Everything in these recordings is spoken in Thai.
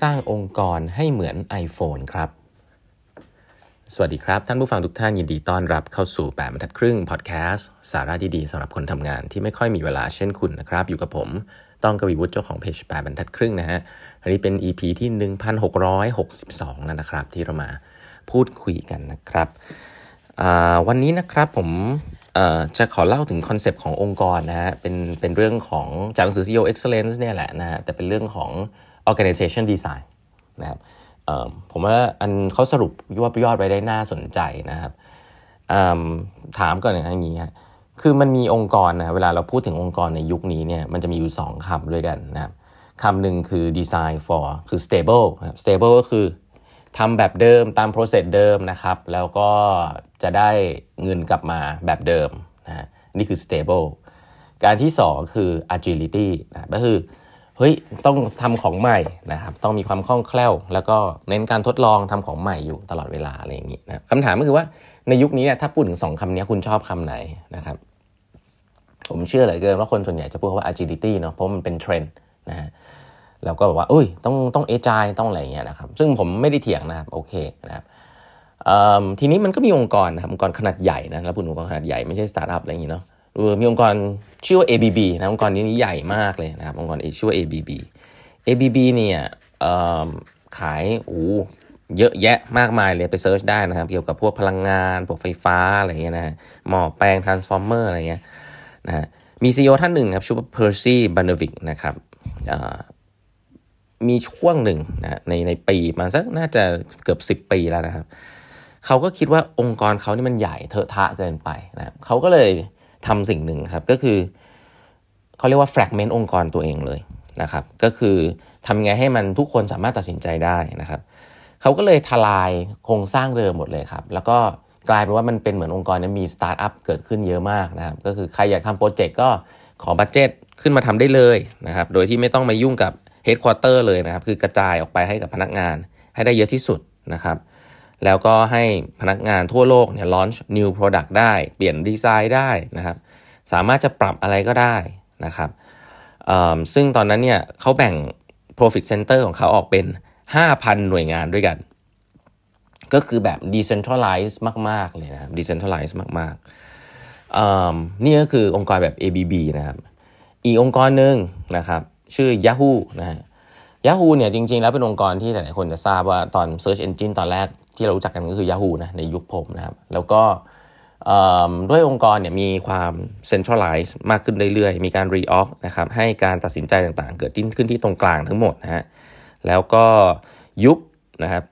สร้างองค์กรให้เหมือน iPhone ครับ สวัสดีครับ ท่านผู้ฟังทุกท่านยินดีต้อนรับเข้าสู่8บรรทัดครึ่งพอดแคสต์สาระดีๆสำหรับคนทำงานที่ไม่ค่อยมีเวลาเช่นคุณนะครับ อยู่กับผมต้องกวีวุฒิเจ้าของเพจแปดบรรทัดครึ่งนะฮะ อันนี้เป็น EP ที่ 1662 แล้วนะครับ ที่เรามาพูดคุยกันนะครับ วันนี้นะครับผมจะขอเล่าถึงคอนเซปต์ขององค์กรนะฮะ เป็นเป็นเรื่องของจากหนังสือ CEO Excellence เนี่ยแหละนะฮะ แต่เป็นเรื่องของ organization design นะครับผมว่าอันเขาสรุปยอดยอดไว้ได้น่าสนใจนะครับถามก่อนอย่างนี้ครคือมันมีองค์กรนะเวลาเราพูดถึงองค์กรในยุคนี้เนี่ยมันจะมีอยู่ 2คำด้วยกันนะครับคำหนึ่งคือ design for คือ stable ครับ stable ก็คือทำแบบเดิมตาม process เดิมนะครับ แล้วก็จะได้เงินกลับมาแบบเดิมนะนี่คือ stable การที่ 2 คือ agility นะก็คือ เฮ้ยต้องทำของใหม่นะครับต้องมีความคล่องแคล่ว แล้วก็เน้นการทดลองทำของใหม่อยู่ตลอดเวลาอะไรอย่างนี้นะคำถามก็คือว่าในยุคนี้เนี่ยถ้าพูดถึงสองคำนี้คุณชอบคำไหนนะครับ ผมเชื่อเหลยเกินว่าคนส่วนใหญ่จะพูดว่า agility เนาะเพราะมันเป็นเทรนด์นะฮะแล้วก็บอกว่าเอ้ยต้องต้องเอจายต้องอะไรเงี้ยนะครับ ซึ่งผมไม่ได้เถียงนะครับโอเคนะครับทีนี้มันก็มีองค์กรนะครับองค์กรขนาดใหญ่นะแล้วพูดองค์กรขนาดใหญ่ไม่ใช่สตาร์ทอัพอะไรอย่างนี้เนาะ มีองค์กรชื่อว่า ABB นะองค์กรนี้นี้ใหญ่มากเลยนะครับองค์กรชื่อว่า ABB ABB เนี่ยขายโอ้เยอะแยะมากมายเลยไป search ได้นะครับ เกี่ยวกับพวกพลังงานพวกไฟฟ้าอะไรเงี้ยนะหม้อแปลง transformer อะไรเงี้ยนะฮะมี CEO ท่านหนึ่งครับชื่อว่า Percy Barnevik นะครับมีช่วงหนึ่งนะในในปีมันสักน่าจะเกือบ 10 ปีแล้วนะครับ เขาก็คิดว่าองค์กรเขานี่มันใหญ่เทอะทะเกินไปนะเขาก็เลย ทำสิ่งหนึ่งครับก็คือเขาเรียกว่า fragment องค์กรตัวเองเลยนะครับ ก็คือทำไงให้มันทุกคนสามารถตัดสินใจได้นะครับเขาก็เลยทลายโครงสร้างเดิมหมดเลยครับ แล้วก็กลายเป็นว่ามันเป็นเหมือนองค์กรนี้มีสตาร์ทอัพเกิดขึ้นเยอะมากนะครับ ก็คือใครอยากทำโปรเจกต์ก็ขอ budget ขึ้นมาทำได้เลยนะครับ โดยที่ไม่ต้องมายุ่งกับ headquarter เลยนะครับ คือกระจายออกไปให้กับพนักงานให้ได้เยอะที่สุดนะครับ แล้วก็ให้พนักงานทั่วโลกเนี่ย launch new product ได้ เปลี่ยนดีไซน์ได้นะครับ สามารถจะปรับอะไรก็ได้นะครับซึ่งตอนนั้นเนี่ยเขาแบ่ง profit center ของเขาออกเป็น 5,000 หน่วยงานด้วยกัน ก็คือแบบ decentralize มาก ๆ เลยนะครับ decentralize มากๆนี่ก็คือองค์กรแบบ ABB นะครับ อีกองค์กรหนึ่งนะครับ ชื่อ Yahoo นะฮะ Yahoo เนี่ยจริงๆ แล้วเป็นองค์กรที่หลายๆคนจะทราบว่าตอน Search Engine ตอนแรก ที่เรารู้จักกันก็คือ Yahoo นะในยุคผมนะครับ แล้วก็ด้วยองค์กรเนี่ยมีความ centralize มากขึ้นเรื่อยๆ มีการ reorg นะครับให้การตัดสินใจต่างๆ เกิดขึ้นที่ตรงกลางทั้งหมดนะฮะแล้วก็ยุบนะครับ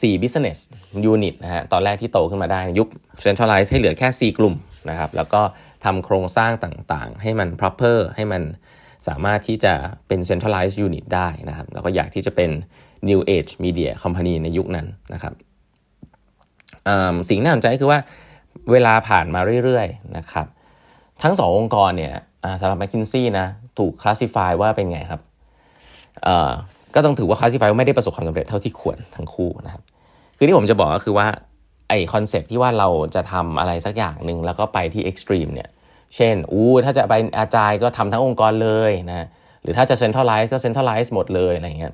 44 business unit นะฮะตอนแรกที่โตขึ้นมาได้ยุบ centralize ให้เหลือแค่ 4 กลุ่มนะครับแล้วก็ทำโครงสร้างต่างๆ ให้มัน proper ให้มันสามารถที่จะเป็น centralized unit ได้นะครับแล้วก็อยากที่จะเป็น new age media company ในยุคนั้นนะครับ สิ่งน่าสนใจคือว่าเวลาผ่านมาเรื่อยๆนะครับ ทั้งสององค์กรเนี่ยสำหรับ McKinsey นะถูกคลาสสิฟายว่าเป็นไงครับก็ต้องถือว่า classify ว่าไม่ได้ประสบความสำเร็จเท่าที่ควรทั้งคู่นะครับ คือที่ผมจะบอกก็คือว่าไอ้คอนเซปต์ที่ว่าเราจะทำอะไรสักอย่างหนึ่งแล้วก็ไปที่ extreme เนี่ย เช่น อู้ถ้าจะไป agile ก็ทำทั้งองค์กรเลยนะ หรือถ้าจะ centralize ก็ centralize หมดเลยอะไรเงี้ย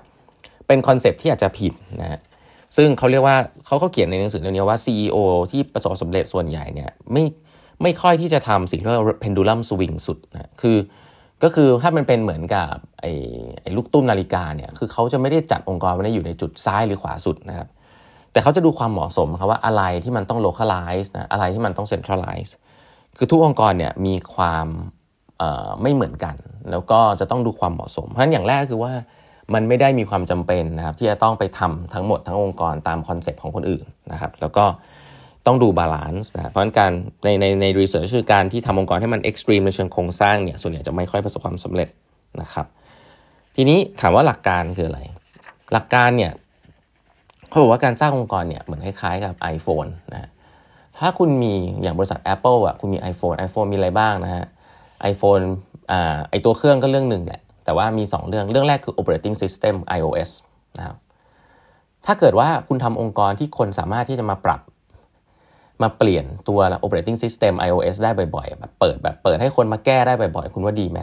เป็นคอนเซปต์ที่อาจจะผิดนะ ซึ่งเขาเรียกว่าเขาเขาเขียนในหนังสือเรื่องนี้ว่า CEO ที่ประสบสำเร็จส่วนใหญ่เนี่ยไม่ไม่ค่อยที่จะทำสิ่งที่เรียกว่า pendulum swing สุดนะคือก็คือถ้ามันเป็นเหมือนกับไอ้ไอ้ลูกตุ้มนาฬิกาเนี่ยคือเขาจะไม่ได้จัดองค์กรไว้อยู่ในจุดซ้ายหรือขวาสุดนะครับแต่เขาจะดูความเหมาะสมครับว่าอะไรที่มันต้อง localize นะอะไรที่มันต้อง centralize คือทุกองค์กรเนี่ยมีความไม่เหมือนกัน แล้วก็จะต้องดูความเหมาะสม เพราะฉะนั้นอย่างแรกคือว่า มันไม่ได้มีความจำเป็นนะครับที่จะต้องไปทำทั้งหมดทั้งองค์กรตามคอนเซปต์ของคนอื่นนะครับแล้วก็ต้องดู balance นะเพราะฉะนั้นการในในใน research คือการที่ทำองค์กรให้มัน extreme ในเชิงโครงสร้างเนี่ยส่วนใหญ่จะไม่ค่อยประสบความสำเร็จนะครับทีนี้ถามว่าหลักการคืออะไร หลักการเนี่ยเขาบอกว่าการสร้างองค์กรเนี่ยเหมือนคล้ายๆกับ iPhone นะถ้าคุณมีอย่างบริษัท Apple อะคุณมี iPhone iPhone มีอะไรบ้างนะฮะ iPhone อ่าไอตัวเครื่องก็เรื่องหนึ่งแหละ แต่ว่ามี 2 เรื่องเรื่องแรกคือ operating system iOS นะครับถ้าเกิดว่าคุณทำองค์กรที่คนสามารถที่จะมาปรับมาเปลี่ยนตัว operating system iOS ได้บ่อยๆแบบเปิดแบบเปิดให้คนมาแก้ได้บ่อยๆ คุณว่าดีไหม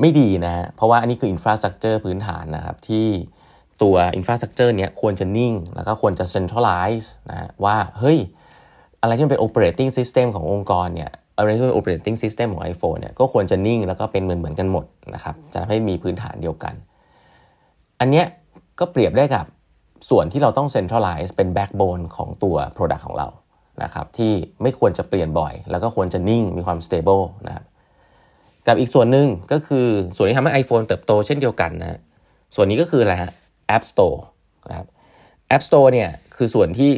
ไม่ดีนะฮะเพราะว่าอันนี้คือ infrastructure พื้นฐานนะครับ ที่ตัว infrastructure เนี้ยควรจะนิ่ง แล้วก็ควรจะ centralize นะว่า เฮ้ย อะไรที่เป็น operating system ขององค์กรเนี่ย อะไรที่เป็น operating system ของ iPhone เนี่ยก็ควรจะนิ่งแล้วก็เป็นเหมือนเหมือนกันหมดนะครับจะทำให้มีพื้นฐานเดียวกัน อันเนี้ยก็เปรียบได้กับส่วนที่เราต้อง centralize เป็น backbone ของตัว product ของเรานะครับที่ไม่ควรจะเปลี่ยนบ่อย แล้วก็ควรจะนิ่งมีความ stable นะครับกับอีกส่วนหนึ่งก็คือส่วนที่ทำให้ iPhone เติบโตเช่นเดียวกันนะส่วนนี้ก็คืออะไรฮะ App Store นะครับ App Store เนี่ยคือส่วนที่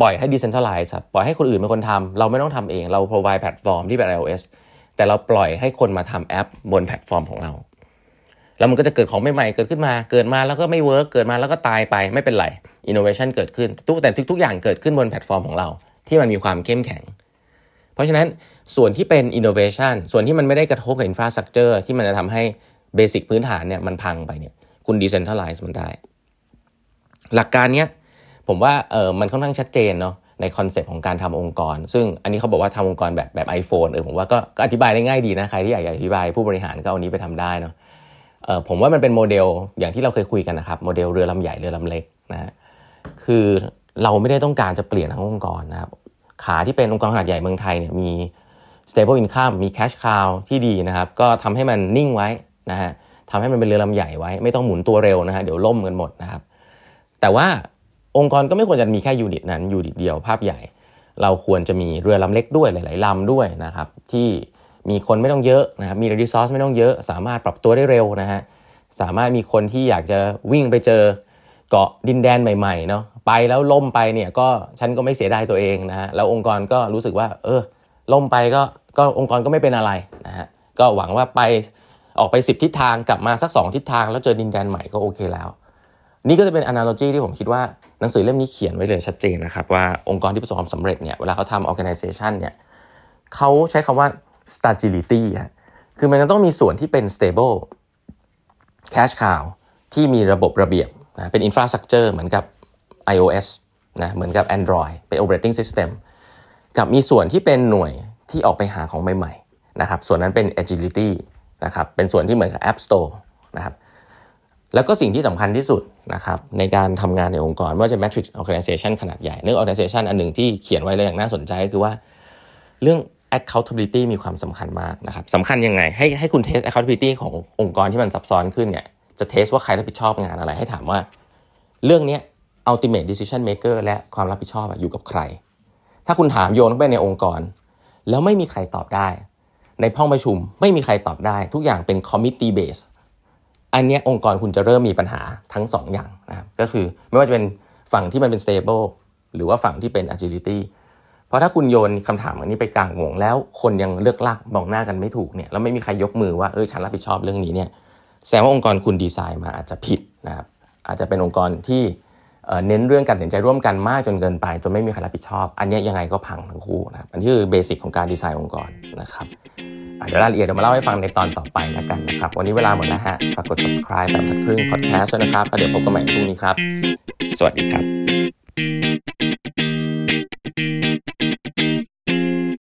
ปล่อยให้ decentralize ครับปล่อยให้คนอื่นเป็นคนทำเราไม่ต้องทำเองเรา provide แพลตฟอร์มที่เป็น iOS แต่เราปล่อยให้คนมาทำแอปบนแพลตฟอร์มของเรา แล้วมันก็จะเกิดของใหม่ๆเกิดขึ้นมา เกิดมาแล้วก็ไม่ work เกิดมาแล้วก็ตายไปไม่เป็นไร innovation เกิดขึ้นทุกแต่ทุกๆอย่างเกิดขึ้นบนแพลตฟอร์มของเรา ที่มันมีความเข้มแข็ง เพราะฉะนั้นส่วนที่เป็น innovation ส่วนที่มันไม่ได้กระทบกับ infrastructure ที่มันจะทำให้ basic พื้นฐานเนี่ยมันพังไปเนี่ยคุณ decentralize มันได้ หลักการเนี้ย ผมว่าเออมันค่อนข้างชัดเจนเนาะในคอนเซปต์ของการทำองค์กร ซึ่งอันนี้เขาบอกว่าทำองค์กรแบบแบบ iPhone เออผมว่าก็อธิบายได้ง่ายดีนะ ใครที่อยากอธิบายผู้บริหารก็เอานี้ไปทำได้เนาะเออผมว่ามันเป็นโมเดลอย่างที่เราเคยคุยกันนะครับ โมเดลเรือลำใหญ่เรือลำเล็กนะคือเราไม่ได้ต้องการจะเปลี่ยนทั้งองค์กรนะครับ ขาที่เป็นองค์กรขนาดใหญ่เมืองไทยเนี่ยมี stable income มี cash cow ที่ดีนะครับ ก็ทำให้มันนิ่งไว้นะฮะทำให้มันเป็นเรือลำใหญ่ไว้ ไม่ต้องหมุนตัวเร็วนะฮะเดี๋ยวล่มกันหมดนะครับ แต่ว่า องค์กรก็ไม่ควรจะมีแค่ยูนิตนั้นยูนิตเดียวภาพใหญ่ เราควรจะมีเรือลำเล็กด้วยหลาย ๆลำด้วยนะครับที่มีคนไม่ต้องเยอะนะครับมีรีซอสไม่ต้องเยอะ สามารถปรับตัวได้เร็วนะฮะสามารถมีคนที่อยากจะวิ่งไปเจอเกาะดินแดนใหม่ๆเนาะไปแล้วล่มไปเนี่ยก็ฉันก็ไม่เสียดายตัวเองนะฮะแล้วองค์กรก็รู้สึกว่า เออ ล่มไปก็ก็องค์กรก็ไม่เป็นอะไรนะฮะก็หวังว่าไปออกไป 10 ทิศทางกลับมาสัก 2 ทิศทางแล้วเจอดินแดนใหม่ก็โอเคแล้ว นี่ก็จะเป็น analogy ที่ผมคิดว่าหนังสือเล่มนี้เขียนไว้เลยชัดเจนนะครับว่าองค์กรที่ประสบความสำเร็จเนี่ยเวลาเขาทำ organization เนี่ยเขาใช้คำว่า stability คือมันจะต้องมีส่วนที่เป็น stable cash cow ที่มีระบบระเบียบนะเป็น infrastructure เหมือนกับ iOS นะเหมือนกับ Android เป็น operating system กับมีส่วนที่เป็นหน่วยที่ออกไปหาของใหม่ๆนะครับส่วนนั้นเป็น agility นะครับเป็นส่วนที่เหมือนกับ App Store นะครับ แล้วก็สิ่งที่สำคัญที่สุดนะครับในการทำงานในองค์กรว่าจะ matrix organization ขนาดใหญ่เรื่อง organization อันหนึ่งที่เขียนไว้เลยอย่างน่าสนใจก็คือว่า เรื่อง accountability มีความสำคัญมากนะครับสำคัญยังไง ให้ให้คุณเทส accountability ขององค์กรที่มันซับซ้อนขึ้นเนี่ยจะเทสว่าใครรับผิดชอบงานอะไรให้ถามว่า เรื่องนี้ ultimate decision maker และความรับผิดชอบอยู่กับใคร ถ้าคุณถามโยนเข้าไปในองค์กร แล้วไม่มีใครตอบได้ ในห้องประชุมไม่มีใครตอบได้ ทุกอย่างเป็น committee base อันนี้องค์กรคุณจะเริ่มมีปัญหาทั้ง2ออย่างนะครับก็คือไม่ว่าจะเป็นฝั่งที่มันเป็น stable หรือว่าฝั่งที่เป็น agility เพราะถ้าคุณโยนคำถามอันนี้ไปกลางวงแล้วคนยังเลือกลากมองหน้ากันไม่ถูกเนี่ยแล้วไม่มีใครยกมือว่าเออฉันรับผิดชอบเรื่องนี้เนี่ยแสดงว่าองค์กรคุณดีไซน์มาอาจจะผิดนะครับอาจจะเป็นองค์กรที่เน้นเรื่องการตัดสินใจร่วมกันมากจนเกินไปจนไม่มีใครรับผิดชอบ อันนี้ยังไงก็พังทั้งคู่นะครับอันนี้คือเบสิกของการดีไซน์องค์กรนะครับ เดี๋ยวรายละเอียดเดี๋ยวมาเล่าให้ฟังในตอนต่อไปแล้วกันนะครับ วันนี้เวลาหมดแล้วฮะ ฝากกด subscribe แบบทัดครึ่ง podcast ด้วยนะครับแล้วเดี๋ยวพบกันใหม่พรุ่งนี้ครับ สวัสดีครับ